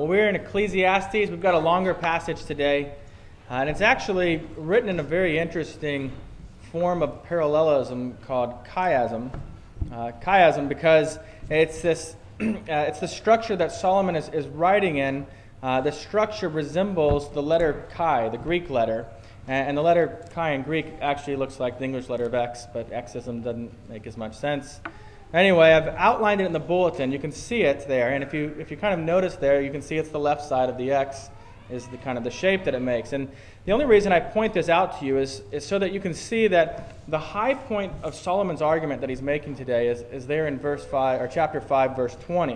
Well, we're in Ecclesiastes. We've got a longer passage today, uh, and it's actually written in a very interesting form of parallelism called chiasm. Uh, chiasm because it's this, uh, it's the structure that Solomon is, is writing in. Uh, the structure resembles the letter chi, the Greek letter, and, and the letter chi in Greek actually looks like the English letter of X, but Xism doesn't make as much sense. Anyway, I've outlined it in the bulletin. You can see it there, and if you if you kind of notice there, you can see it's the left side of the X is the kind of the shape that it makes. And the only reason I point this out to you is, is so that you can see that the high point of Solomon's argument that he's making today is, is there in verse 5 or chapter 5 verse 20.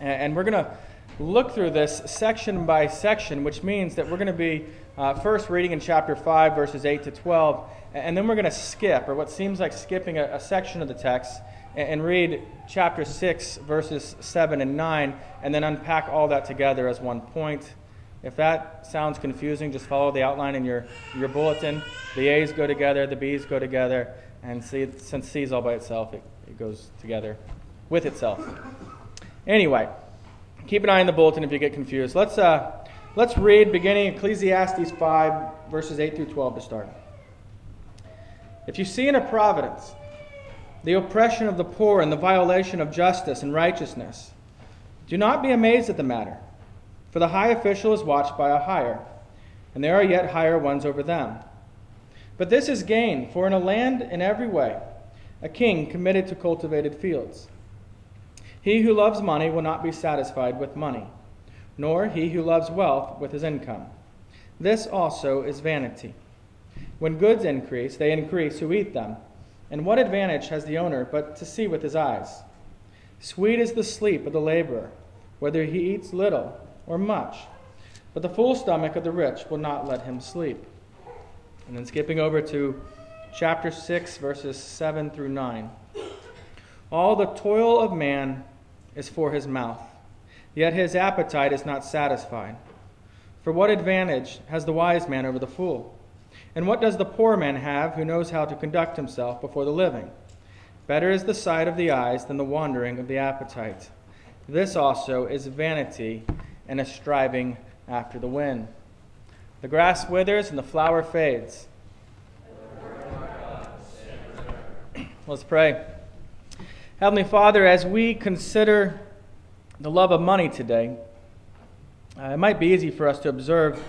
And, and we're going to look through this section by section, which means that we're going to be uh, first reading in chapter 5 verses 8 to 12, and then we're going to skip or what seems like skipping a, a section of the text and read chapter 6, verses 7 and 9, and then unpack all that together as one point. If that sounds confusing, just follow the outline in your, your bulletin. The A's go together, the B's go together, and C, since C is all by itself, it, it goes together with itself. Anyway, keep an eye on the bulletin if you get confused. Let's, uh, let's read beginning Ecclesiastes 5, verses 8 through 12 to start. If you see in a providence, the oppression of the poor and the violation of justice and righteousness. Do not be amazed at the matter, for the high official is watched by a higher, and there are yet higher ones over them. But this is gain, for in a land in every way, a king committed to cultivated fields. He who loves money will not be satisfied with money, nor he who loves wealth with his income. This also is vanity. When goods increase, they increase who eat them and what advantage has the owner but to see with his eyes? Sweet is the sleep of the laborer, whether he eats little or much. But the full stomach of the rich will not let him sleep. And then skipping over to chapter 6, verses 7 through 9. All the toil of man is for his mouth, yet his appetite is not satisfied. For what advantage has the wise man over the fool? And what does the poor man have who knows how to conduct himself before the living? Better is the sight of the eyes than the wandering of the appetite. This also is vanity and a striving after the wind. The grass withers and the flower fades. Let's pray. Heavenly Father, as we consider the love of money today, uh, it might be easy for us to observe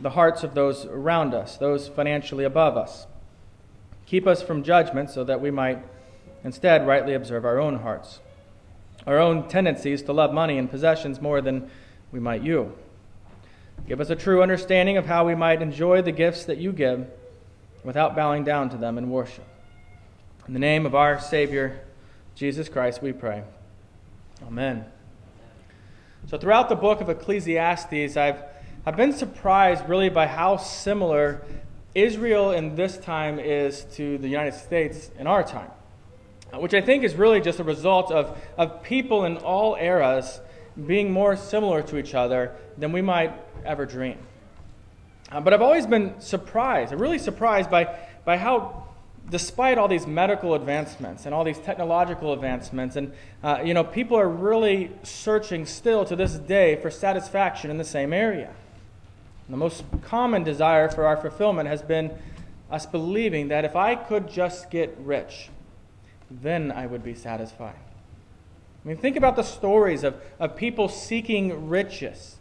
the hearts of those around us, those financially above us. Keep us from judgment so that we might instead rightly observe our own hearts, our own tendencies to love money and possessions more than we might you. Give us a true understanding of how we might enjoy the gifts that you give without bowing down to them in worship. In the name of our Savior, Jesus Christ, we pray. Amen. So, throughout the book of Ecclesiastes, I've I've been surprised really by how similar Israel in this time is to the United States in our time, which I think is really just a result of, of people in all eras being more similar to each other than we might ever dream. Uh, but I've always been surprised, really surprised by, by how, despite all these medical advancements and all these technological advancements, and uh, you know, people are really searching still to this day for satisfaction in the same area. The most common desire for our fulfillment has been us believing that if I could just get rich, then I would be satisfied. I mean, think about the stories of, of people seeking riches,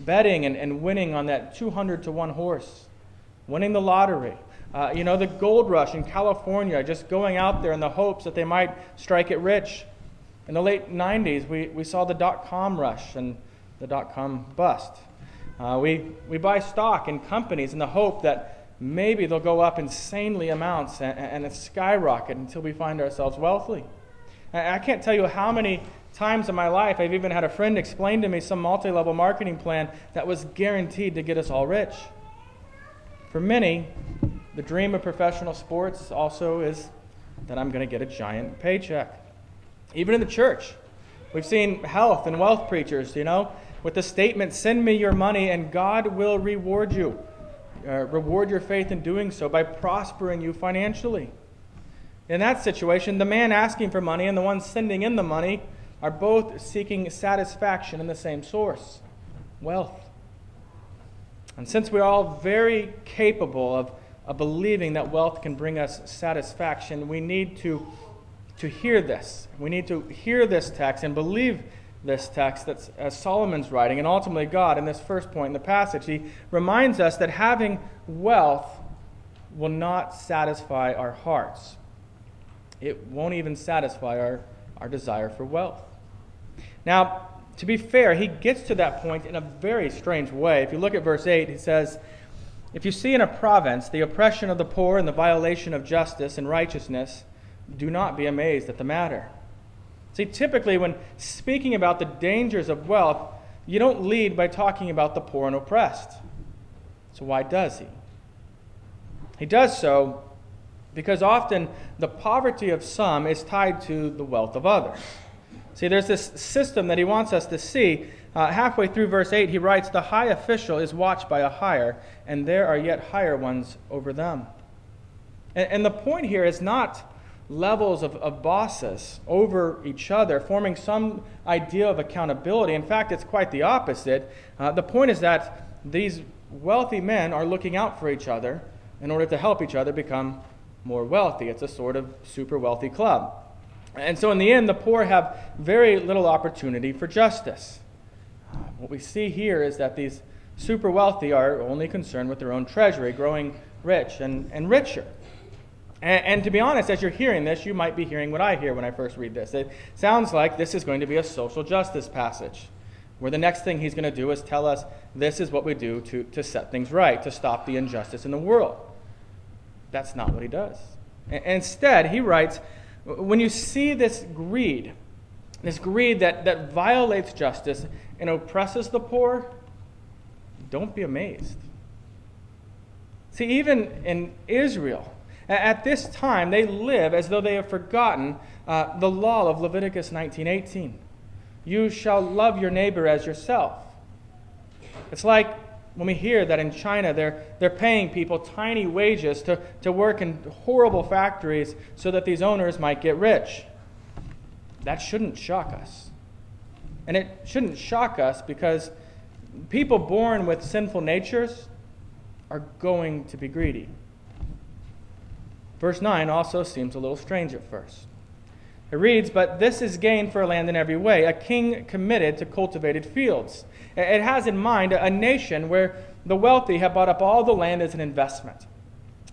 betting and, and winning on that 200 to 1 horse, winning the lottery. Uh, you know, the gold rush in California, just going out there in the hopes that they might strike it rich. In the late 90s, we, we saw the dot com rush and the dot com bust. Uh, we, we buy stock in companies in the hope that maybe they'll go up insanely amounts and, and skyrocket until we find ourselves wealthy. I can't tell you how many times in my life I've even had a friend explain to me some multi level marketing plan that was guaranteed to get us all rich. For many, the dream of professional sports also is that I'm going to get a giant paycheck. Even in the church, we've seen health and wealth preachers, you know, with the statement, Send me your money and God will reward you. Uh, reward your faith in doing so by prospering you financially. In that situation, the man asking for money and the one sending in the money are both seeking satisfaction in the same source. wealth. And since we're all very capable of, of believing that wealth can bring us satisfaction, we need to, to hear this. We need to hear this text and believe this text that's as Solomon's writing, and ultimately God in this first point in the passage. He reminds us that having wealth will not satisfy our hearts. It won't even satisfy our, our desire for wealth. Now, to be fair, he gets to that point in a very strange way. If you look at verse 8, he says, If you see in a province the oppression of the poor and the violation of justice and righteousness, do not be amazed at the matter. See, typically, when speaking about the dangers of wealth, you don't lead by talking about the poor and oppressed. So, why does he? He does so because often the poverty of some is tied to the wealth of others. See, there's this system that he wants us to see. Uh, halfway through verse 8, he writes, The high official is watched by a higher, and there are yet higher ones over them. And, and the point here is not levels of, of bosses over each other, forming some idea of accountability. In fact, it's quite the opposite. Uh, the point is that these wealthy men are looking out for each other in order to help each other become more wealthy. It's a sort of super wealthy club. And so, in the end, the poor have very little opportunity for justice. What we see here is that these super wealthy are only concerned with their own treasury, growing rich and, and richer. And, and, to be honest, as you're hearing this, you might be hearing what I hear when I first read this. It sounds like this is going to be a social justice passage, where the next thing he's going to do is tell us this is what we do to, to set things right, to stop the injustice in the world. That's not what he does. Instead, he writes when you see this greed, this greed that, that violates justice and oppresses the poor, don't be amazed. See, even in Israel, at this time, they live as though they have forgotten uh, the law of Leviticus 19:18. You shall love your neighbor as yourself. It's like when we hear that in China they're, they're paying people tiny wages to, to work in horrible factories so that these owners might get rich. That shouldn't shock us. And it shouldn't shock us because people born with sinful natures are going to be greedy. Verse 9 also seems a little strange at first. It reads, But this is gain for a land in every way, a king committed to cultivated fields. It has in mind a nation where the wealthy have bought up all the land as an investment.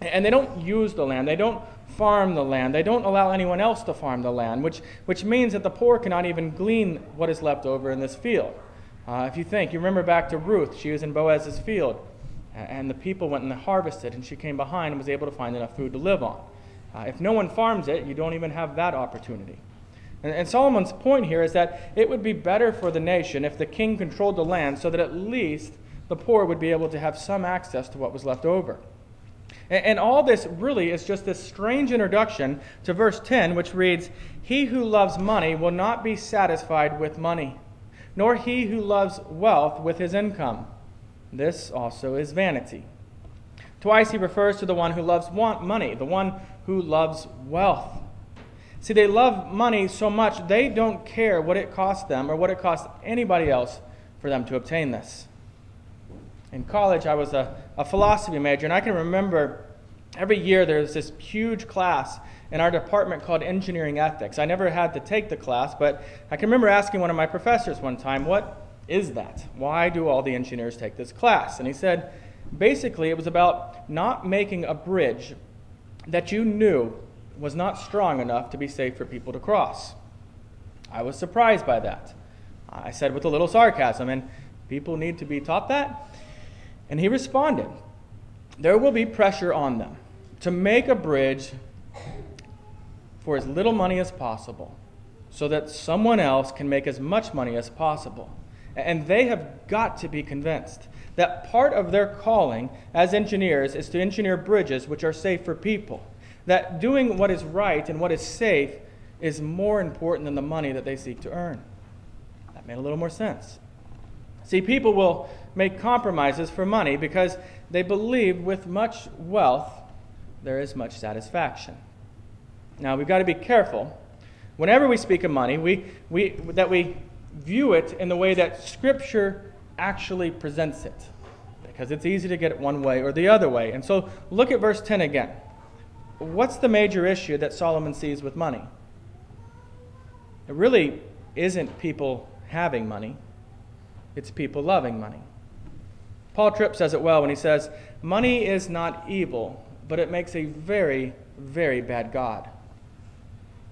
And they don't use the land, they don't farm the land, they don't allow anyone else to farm the land, which, which means that the poor cannot even glean what is left over in this field. Uh, if you think, you remember back to Ruth, she was in Boaz's field, and the people went and harvested, and she came behind and was able to find enough food to live on. Uh, if no one farms it, you don't even have that opportunity. And, and Solomon's point here is that it would be better for the nation if the king controlled the land so that at least the poor would be able to have some access to what was left over. And, and all this really is just this strange introduction to verse 10, which reads He who loves money will not be satisfied with money, nor he who loves wealth with his income. This also is vanity. Twice he refers to the one who loves want money, the one who loves wealth. See, they love money so much, they don't care what it costs them or what it costs anybody else for them to obtain this. In college, I was a, a philosophy major, and I can remember every year there's this huge class in our department called engineering ethics. I never had to take the class, but I can remember asking one of my professors one time, What is that? Why do all the engineers take this class? And he said, Basically, it was about not making a bridge that you knew was not strong enough to be safe for people to cross. I was surprised by that. I said with a little sarcasm, and people need to be taught that. And he responded, There will be pressure on them to make a bridge for as little money as possible so that someone else can make as much money as possible. And they have got to be convinced that part of their calling as engineers is to engineer bridges which are safe for people that doing what is right and what is safe is more important than the money that they seek to earn. That made a little more sense. See, people will make compromises for money because they believe with much wealth there is much satisfaction. Now, we've got to be careful. Whenever we speak of money, we, we, that we view it in the way that Scripture actually presents it because it's easy to get it one way or the other way. And so look at verse 10 again. What's the major issue that Solomon sees with money? It really isn't people having money, it's people loving money. Paul Tripp says it well when he says, Money is not evil, but it makes a very, very bad God.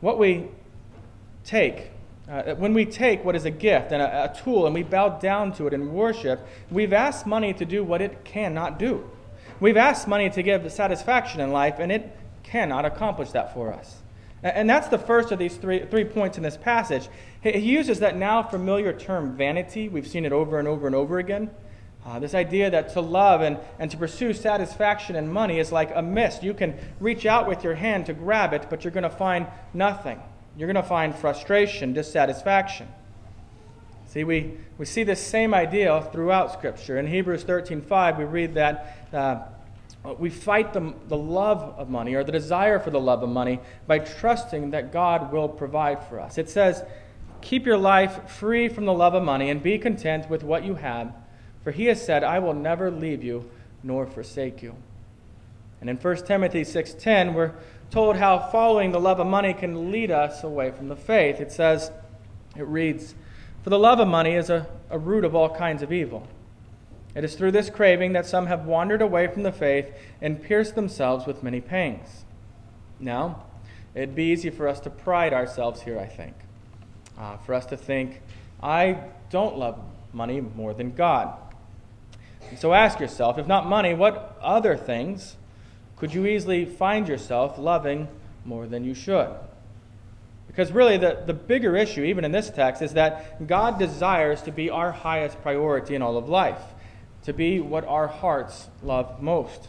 What we take uh, when we take what is a gift and a, a tool and we bow down to it in worship, we've asked money to do what it cannot do. We've asked money to give satisfaction in life, and it cannot accomplish that for us. And that's the first of these three, three points in this passage. He uses that now familiar term, vanity. We've seen it over and over and over again. Uh, this idea that to love and, and to pursue satisfaction in money is like a mist. You can reach out with your hand to grab it, but you're going to find nothing you're going to find frustration, dissatisfaction. See, we, we see this same idea throughout Scripture. In Hebrews 13:5, we read that uh, we fight the, the love of money or the desire for the love of money by trusting that God will provide for us. It says, Keep your life free from the love of money and be content with what you have, for he has said, I will never leave you nor forsake you. And in 1 Timothy 6:10, we're told how following the love of money can lead us away from the faith. It says, it reads, For the love of money is a, a root of all kinds of evil. It is through this craving that some have wandered away from the faith and pierced themselves with many pangs. Now, it'd be easy for us to pride ourselves here, I think. Uh, for us to think, I don't love money more than God. And so ask yourself, if not money, what other things could you easily find yourself loving more than you should? Because really, the, the bigger issue, even in this text, is that God desires to be our highest priority in all of life, to be what our hearts love most.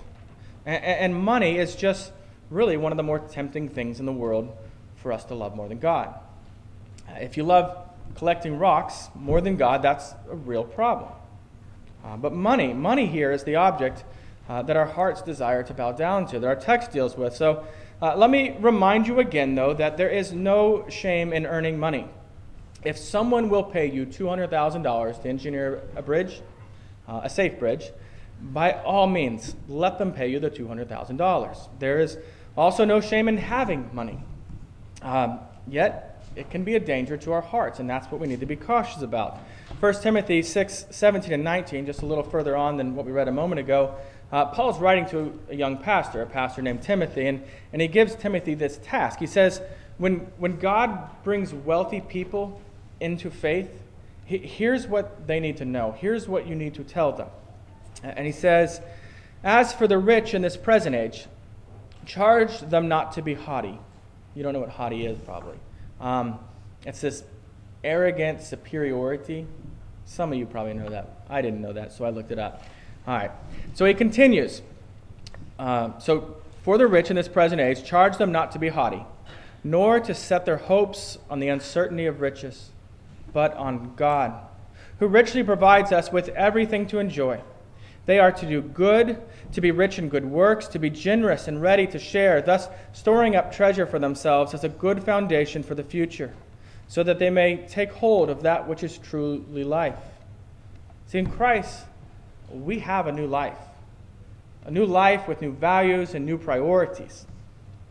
And, and money is just really one of the more tempting things in the world for us to love more than God. If you love collecting rocks more than God, that's a real problem. Uh, but money, money here is the object uh, that our hearts desire to bow down to, that our text deals with. So uh, let me remind you again, though, that there is no shame in earning money. If someone will pay you $200,000 to engineer a bridge, uh, a safe bridge, by all means, let them pay you the $200,000. There is also no shame in having money. Um, yet, it can be a danger to our hearts, and that's what we need to be cautious about. 1 Timothy 6 17 and 19, just a little further on than what we read a moment ago, uh, Paul's writing to a young pastor, a pastor named Timothy, and, and he gives Timothy this task. He says, when, when God brings wealthy people into faith, he, here's what they need to know. Here's what you need to tell them. And he says, As for the rich in this present age, charge them not to be haughty. You don't know what haughty is, probably. Um, it's this arrogant superiority. Some of you probably know that. I didn't know that, so I looked it up. All right. So he continues. Uh, so, for the rich in this present age, charge them not to be haughty, nor to set their hopes on the uncertainty of riches, but on God, who richly provides us with everything to enjoy. They are to do good, to be rich in good works, to be generous and ready to share, thus storing up treasure for themselves as a good foundation for the future, so that they may take hold of that which is truly life. See, in Christ, we have a new life. A new life with new values and new priorities.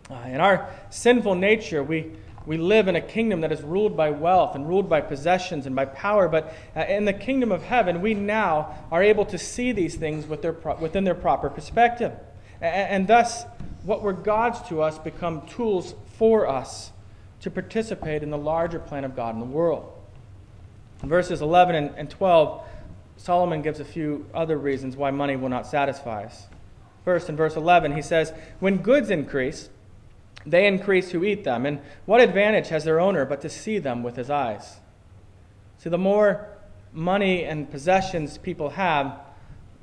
Uh, in our sinful nature, we, we live in a kingdom that is ruled by wealth and ruled by possessions and by power. But uh, in the kingdom of heaven, we now are able to see these things with their pro- within their proper perspective. And, and thus, what were God's to us become tools for us to participate in the larger plan of God in the world. Verses 11 and, and 12, Solomon gives a few other reasons why money will not satisfy us. First, in verse 11, he says, When goods increase, they increase who eat them. And what advantage has their owner but to see them with his eyes? See, the more money and possessions people have,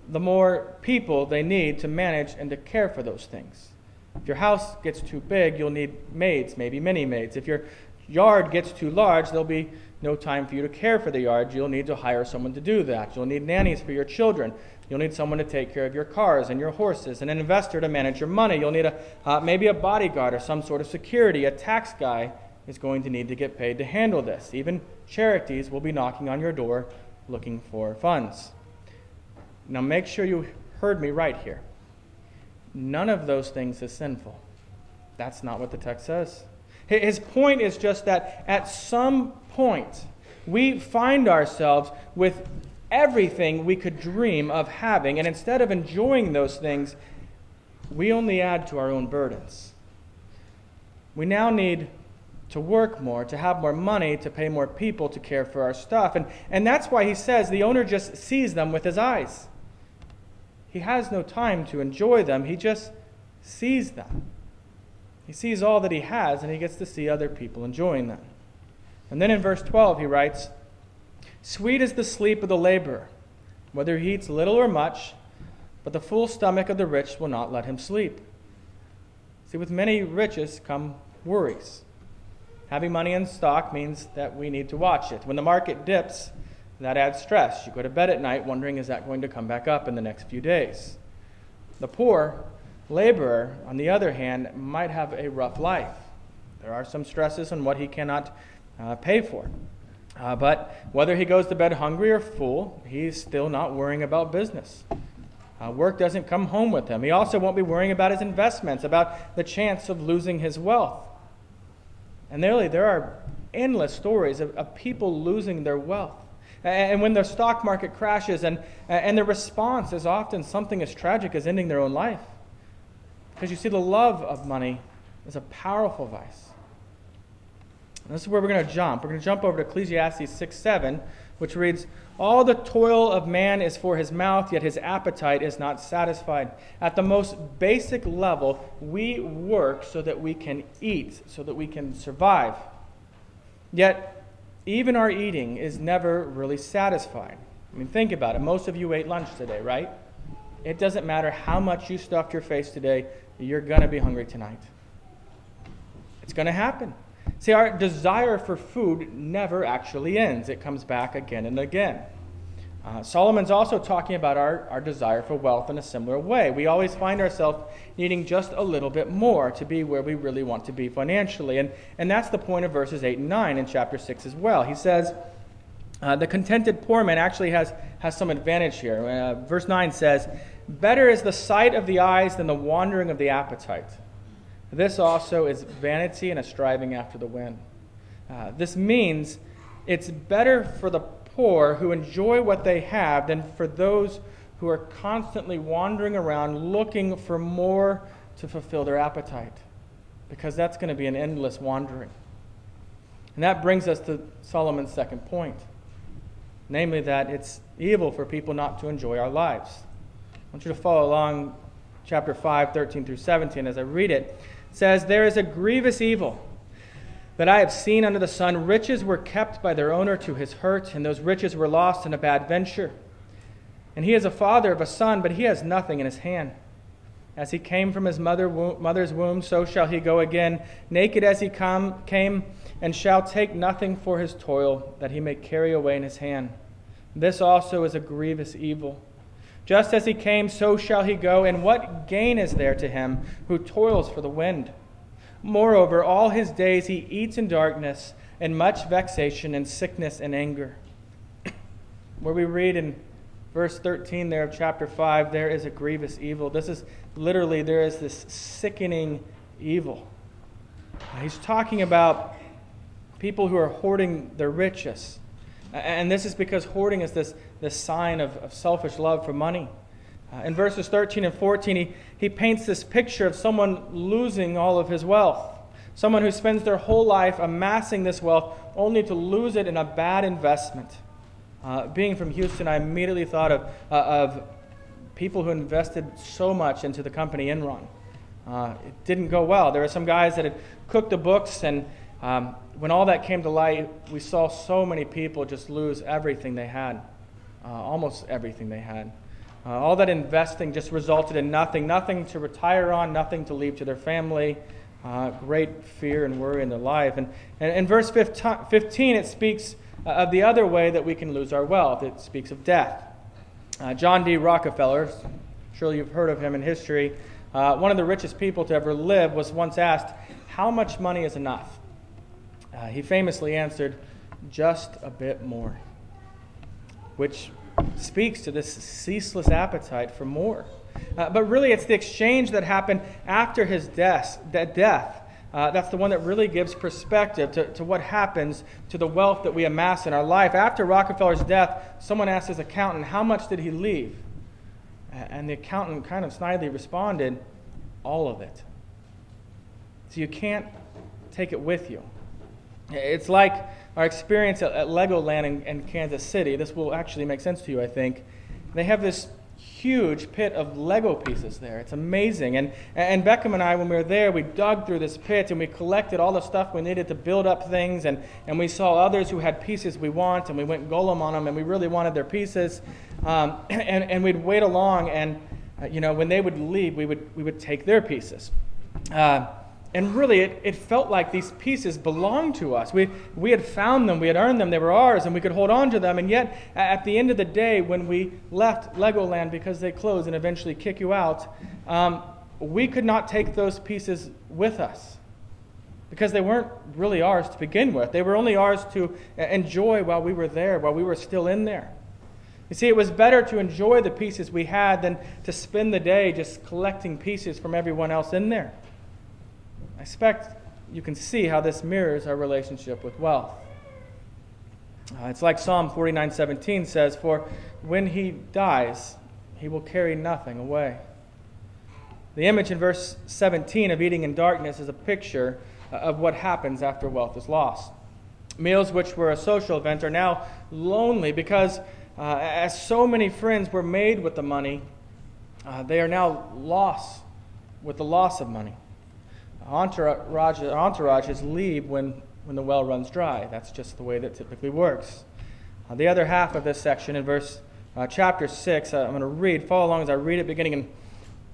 the more people they need to manage and to care for those things. If your house gets too big, you'll need maids, maybe many maids. If your yard gets too large, there'll be no time for you to care for the yard. You'll need to hire someone to do that. You'll need nannies for your children. You'll need someone to take care of your cars and your horses, an investor to manage your money. You'll need a, uh, maybe a bodyguard or some sort of security. A tax guy is going to need to get paid to handle this. Even charities will be knocking on your door looking for funds. Now, make sure you heard me right here. None of those things is sinful. That's not what the text says. His point is just that at some point, we find ourselves with everything we could dream of having, and instead of enjoying those things, we only add to our own burdens. We now need to work more, to have more money, to pay more people to care for our stuff. And, and that's why he says the owner just sees them with his eyes. He has no time to enjoy them, he just sees them. He sees all that he has, and he gets to see other people enjoying them. And then in verse 12, he writes Sweet is the sleep of the laborer, whether he eats little or much, but the full stomach of the rich will not let him sleep. See, with many riches come worries. Having money in stock means that we need to watch it. When the market dips, that adds stress. You go to bed at night wondering, is that going to come back up in the next few days? The poor laborer, on the other hand, might have a rough life. There are some stresses on what he cannot uh, pay for. Uh, but whether he goes to bed hungry or full, he's still not worrying about business. Uh, work doesn't come home with him. He also won't be worrying about his investments, about the chance of losing his wealth. And really, there are endless stories of, of people losing their wealth. And when the stock market crashes, and, and the response is often something as tragic as ending their own life. Because you see, the love of money is a powerful vice. And this is where we're going to jump. We're going to jump over to Ecclesiastes 6 7, which reads, All the toil of man is for his mouth, yet his appetite is not satisfied. At the most basic level, we work so that we can eat, so that we can survive. Yet, even our eating is never really satisfied. I mean, think about it. Most of you ate lunch today, right? It doesn't matter how much you stuffed your face today, you're going to be hungry tonight. It's going to happen. See, our desire for food never actually ends, it comes back again and again. Uh, Solomon's also talking about our, our desire for wealth in a similar way. We always find ourselves needing just a little bit more to be where we really want to be financially. And, and that's the point of verses 8 and 9 in chapter 6 as well. He says, uh, the contented poor man actually has, has some advantage here. Uh, verse 9 says, Better is the sight of the eyes than the wandering of the appetite. This also is vanity and a striving after the wind. Uh, this means it's better for the poor who enjoy what they have than for those who are constantly wandering around looking for more to fulfill their appetite, because that's going to be an endless wandering. And that brings us to Solomon's second point namely, that it's evil for people not to enjoy our lives want you to follow along chapter 5, 13 through 17 as I read it. It says, There is a grievous evil that I have seen under the sun. Riches were kept by their owner to his hurt, and those riches were lost in a bad venture. And he is a father of a son, but he has nothing in his hand. As he came from his mother, mother's womb, so shall he go again, naked as he came, and shall take nothing for his toil that he may carry away in his hand. This also is a grievous evil. Just as he came, so shall he go, and what gain is there to him who toils for the wind? Moreover, all his days he eats in darkness, and much vexation, and sickness, and anger. Where we read in verse 13 there of chapter 5, there is a grievous evil. This is literally, there is this sickening evil. He's talking about people who are hoarding their riches. And this is because hoarding is this, this sign of, of selfish love for money. Uh, in verses 13 and 14, he, he paints this picture of someone losing all of his wealth. Someone who spends their whole life amassing this wealth only to lose it in a bad investment. Uh, being from Houston, I immediately thought of, uh, of people who invested so much into the company Enron. Uh, it didn't go well. There were some guys that had cooked the books and um, when all that came to light, we saw so many people just lose everything they had, uh, almost everything they had. Uh, all that investing just resulted in nothing, nothing to retire on, nothing to leave to their family, uh, great fear and worry in their life. And, and in verse 15, it speaks uh, of the other way that we can lose our wealth. It speaks of death. Uh, John D. Rockefeller, surely you've heard of him in history, uh, one of the richest people to ever live, was once asked, How much money is enough? He famously answered, Just a bit more. Which speaks to this ceaseless appetite for more. Uh, but really, it's the exchange that happened after his death. That death. Uh, that's the one that really gives perspective to, to what happens to the wealth that we amass in our life. After Rockefeller's death, someone asked his accountant, How much did he leave? And the accountant kind of snidely responded, All of it. So you can't take it with you. It's like our experience at, at Legoland in, in Kansas City. This will actually make sense to you, I think. They have this huge pit of Lego pieces there. It's amazing. And, and Beckham and I, when we were there, we dug through this pit and we collected all the stuff we needed to build up things. And, and we saw others who had pieces we want, and we went Gollum on them, and we really wanted their pieces. Um, and, and we'd wait along, and uh, you know, when they would leave, we would, we would take their pieces. Uh, and really, it, it felt like these pieces belonged to us. We, we had found them, we had earned them, they were ours, and we could hold on to them. And yet, at the end of the day, when we left Legoland because they close and eventually kick you out, um, we could not take those pieces with us because they weren't really ours to begin with. They were only ours to enjoy while we were there, while we were still in there. You see, it was better to enjoy the pieces we had than to spend the day just collecting pieces from everyone else in there. Expect you can see how this mirrors our relationship with wealth. Uh, it's like Psalm 49:17 says, "For when he dies, he will carry nothing away." The image in verse 17 of eating in darkness is a picture uh, of what happens after wealth is lost. Meals which were a social event are now lonely because, uh, as so many friends were made with the money, uh, they are now lost with the loss of money. Entourage, entourages leave when, when the well runs dry. That's just the way that typically works. Uh, the other half of this section in verse uh, chapter 6, uh, I'm going to read. Follow along as I read it beginning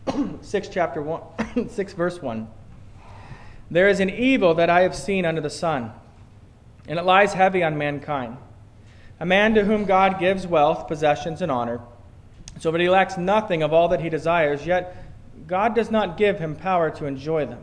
in 6 chapter 1, 6 verse 1. There is an evil that I have seen under the sun, and it lies heavy on mankind. A man to whom God gives wealth, possessions, and honor, so that he lacks nothing of all that he desires, yet God does not give him power to enjoy them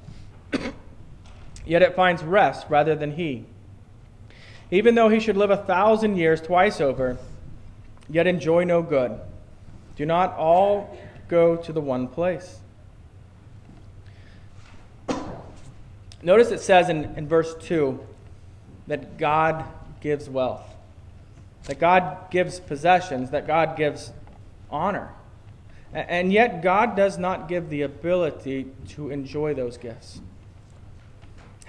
Yet it finds rest rather than he. Even though he should live a thousand years twice over, yet enjoy no good. Do not all go to the one place. Notice it says in, in verse 2 that God gives wealth, that God gives possessions, that God gives honor. And yet, God does not give the ability to enjoy those gifts.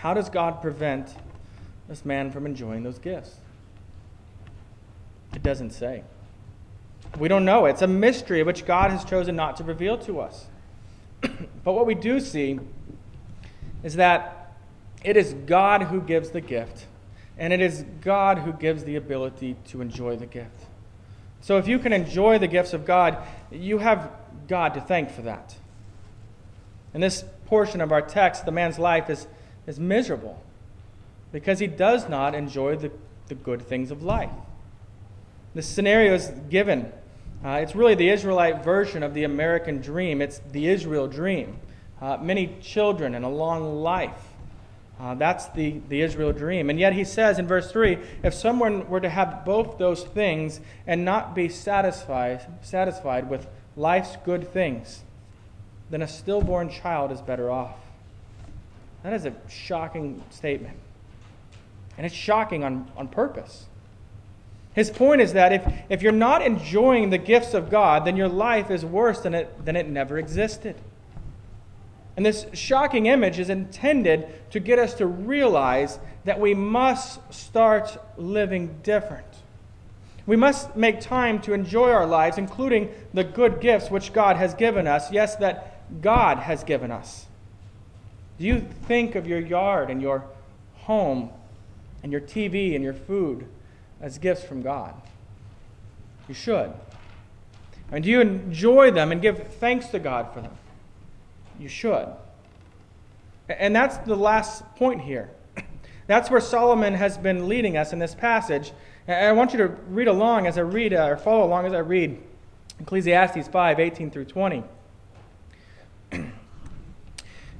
How does God prevent this man from enjoying those gifts? It doesn't say. We don't know. It's a mystery which God has chosen not to reveal to us. but what we do see is that it is God who gives the gift, and it is God who gives the ability to enjoy the gift. So if you can enjoy the gifts of God, you have God to thank for that. In this portion of our text, the man's life is is miserable because he does not enjoy the, the good things of life. The scenario is given. Uh, it's really the Israelite version of the American dream. It's the Israel dream. Uh, many children and a long life. Uh, that's the, the Israel dream. And yet he says in verse 3 if someone were to have both those things and not be satisfied, satisfied with life's good things, then a stillborn child is better off. That is a shocking statement. And it's shocking on, on purpose. His point is that if, if you're not enjoying the gifts of God, then your life is worse than it, than it never existed. And this shocking image is intended to get us to realize that we must start living different. We must make time to enjoy our lives, including the good gifts which God has given us. Yes, that God has given us. Do you think of your yard and your home and your TV and your food as gifts from God? You should. And do you enjoy them and give thanks to God for them? You should. And that's the last point here. That's where Solomon has been leading us in this passage. And I want you to read along as I read, uh, or follow along as I read Ecclesiastes 5 18 through 20.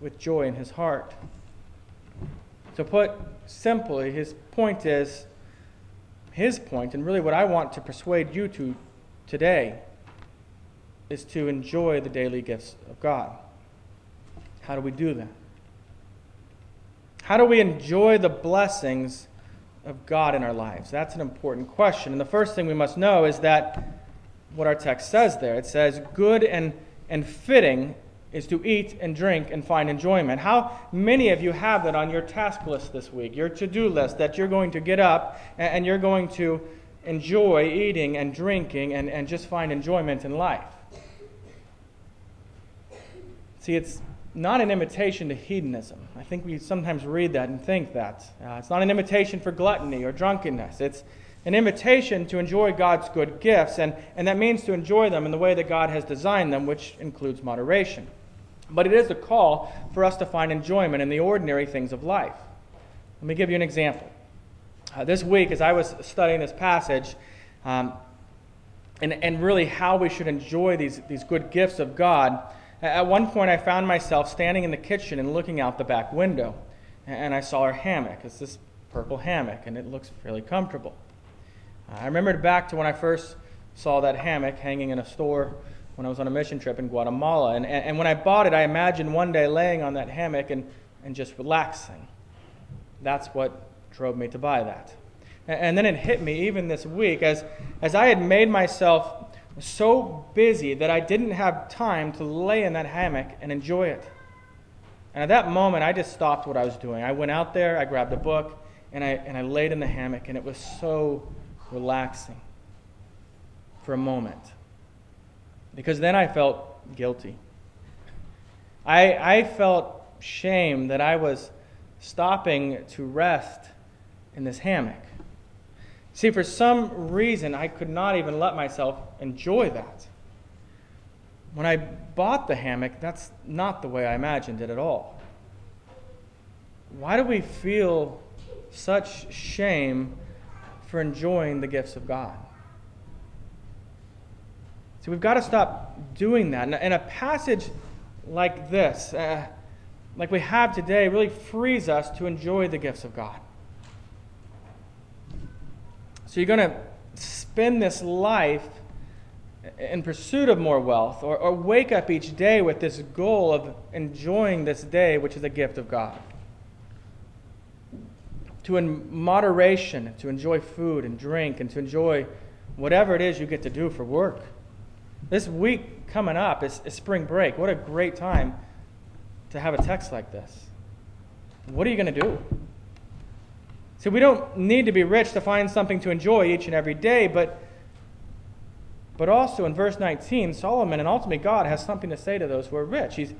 with joy in his heart. To put simply, his point is his point, and really what I want to persuade you to today is to enjoy the daily gifts of God. How do we do that? How do we enjoy the blessings of God in our lives? That's an important question. And the first thing we must know is that what our text says there it says, good and, and fitting is to eat and drink and find enjoyment. How many of you have that on your task list this week, your to do list, that you're going to get up and, you're going to enjoy eating and drinking and, and just find enjoyment in life? See, it's not an imitation to hedonism. I think we sometimes read that and think that. Uh, it's not an imitation for gluttony or drunkenness. It's an invitation to enjoy God's good gifts, and, and that means to enjoy them in the way that God has designed them, which includes moderation. But it is a call for us to find enjoyment in the ordinary things of life. Let me give you an example. Uh, this week, as I was studying this passage, um, and, and really how we should enjoy these, these good gifts of God, at one point, I found myself standing in the kitchen and looking out the back window, and I saw our hammock. It's this purple hammock, and it looks fairly comfortable. I remembered back to when I first saw that hammock hanging in a store when I was on a mission trip in Guatemala. And, and, and when I bought it, I imagined one day laying on that hammock and, and just relaxing. That's what drove me to buy that. And, and then it hit me even this week as, as I had made myself so busy that I didn't have time to lay in that hammock and enjoy it. And at that moment, I just stopped what I was doing. I went out there, I grabbed a book, and I, and I laid in the hammock, and it was so relaxing for a moment. Because then I felt guilty. I, I felt shame that I was stopping to rest in this hammock. See, for some reason, I could not even let myself enjoy that. When I bought the hammock, that's not the way I imagined it at all. Why do we feel such shame for enjoying the gifts of God? See, we've got to stop doing that. And a passage like this, uh, like we have today, really frees us to enjoy the gifts of God. So you're going to spend this life in pursuit of more wealth, or, or wake up each day with this goal of enjoying this day, which is a gift of God. To, in moderation, to enjoy food and drink, and to enjoy whatever it is you get to do for work. This week coming up is, is spring break. What a great time to have a text like this. What are you going to do? See, we don't need to be rich to find something to enjoy each and every day, but, but also in verse 19, Solomon and ultimately God has something to say to those who are rich. He's,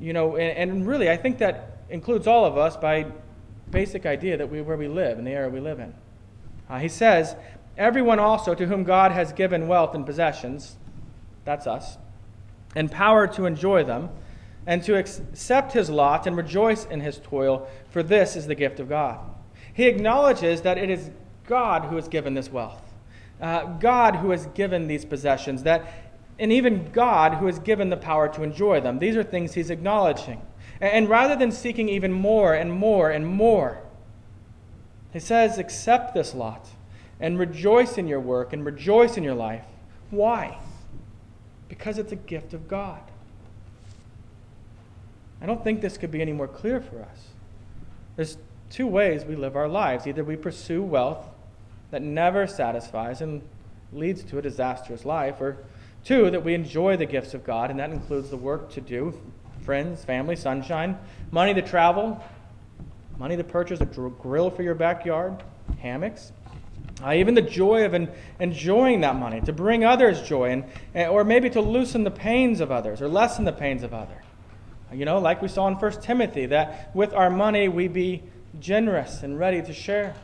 you know, and, and really, I think that includes all of us by basic idea that we where we live and the area we live in. Uh, he says, "Everyone also to whom God has given wealth and possessions, that's us, and power to enjoy them, and to accept his lot and rejoice in his toil, for this is the gift of God." He acknowledges that it is God who has given this wealth, uh, God who has given these possessions, that, and even God who has given the power to enjoy them. These are things he's acknowledging. And, rather than seeking even more and more and more, he says, accept this lot and rejoice in your work and rejoice in your life. Why? Because it's a gift of God. I don't think this could be any more clear for us. There's two ways we live our lives. Either we pursue wealth that never satisfies and leads to a disastrous life, or, Two, that we enjoy the gifts of God, and that includes the work to do, friends, family, sunshine, money to travel, money to purchase a grill for your backyard, hammocks. Uh, even the joy of en- enjoying that money, to bring others joy, and, and, or maybe to loosen the pains of others or lessen the pains of others. You know, like we saw in 1 Timothy, that with our money we be generous and ready to share.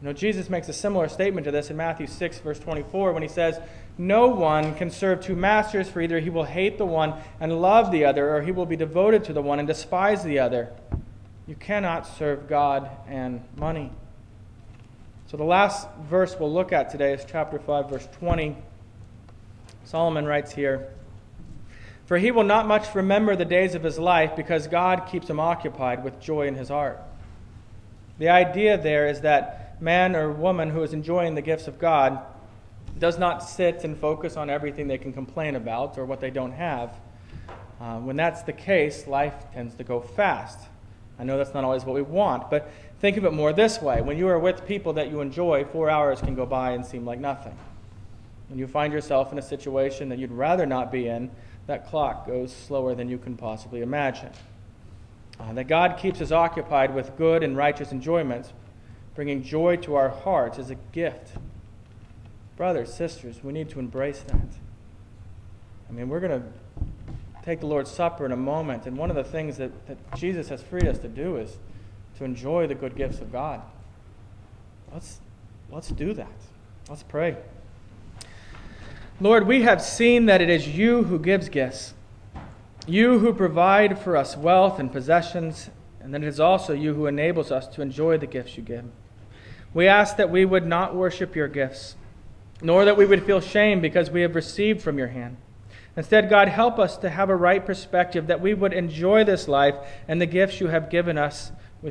You know, Jesus makes a similar statement to this in Matthew 6, verse 24, when he says, No one can serve two masters, for either he will hate the one and love the other, or he will be devoted to the one and despise the other. You cannot serve God and money. So, the last verse we'll look at today is chapter 5, verse 20. Solomon writes here For he will not much remember the days of his life because God keeps him occupied with joy in his heart. The idea there is that man or woman who is enjoying the gifts of God does not sit and focus on everything they can complain about or what they don't have. Uh, when that's the case, life tends to go fast. I know that's not always what we want, but think of it more this way. When you are with people that you enjoy, four hours can go by and seem like nothing. When you find yourself in a situation that you'd rather not be in, that clock goes slower than you can possibly imagine. Uh, that God keeps us occupied with good and righteous enjoyments, bringing joy to our hearts, is a gift. Brothers, sisters, we need to embrace that. I mean, we're going to take the Lord's Supper in a moment. And one of the things that, that Jesus has freed us to do is to enjoy the good gifts of God. Let's, let's do that. Let's pray. Lord, we have seen that it is you who gives gifts, you who provide for us wealth and possessions, and that it is also you who enables us to enjoy the gifts you give. We ask that we would not worship your gifts, nor that we would feel shame because we have received from your hand. Instead, God, help us to have a right perspective that we would enjoy this life and the gifts you have given us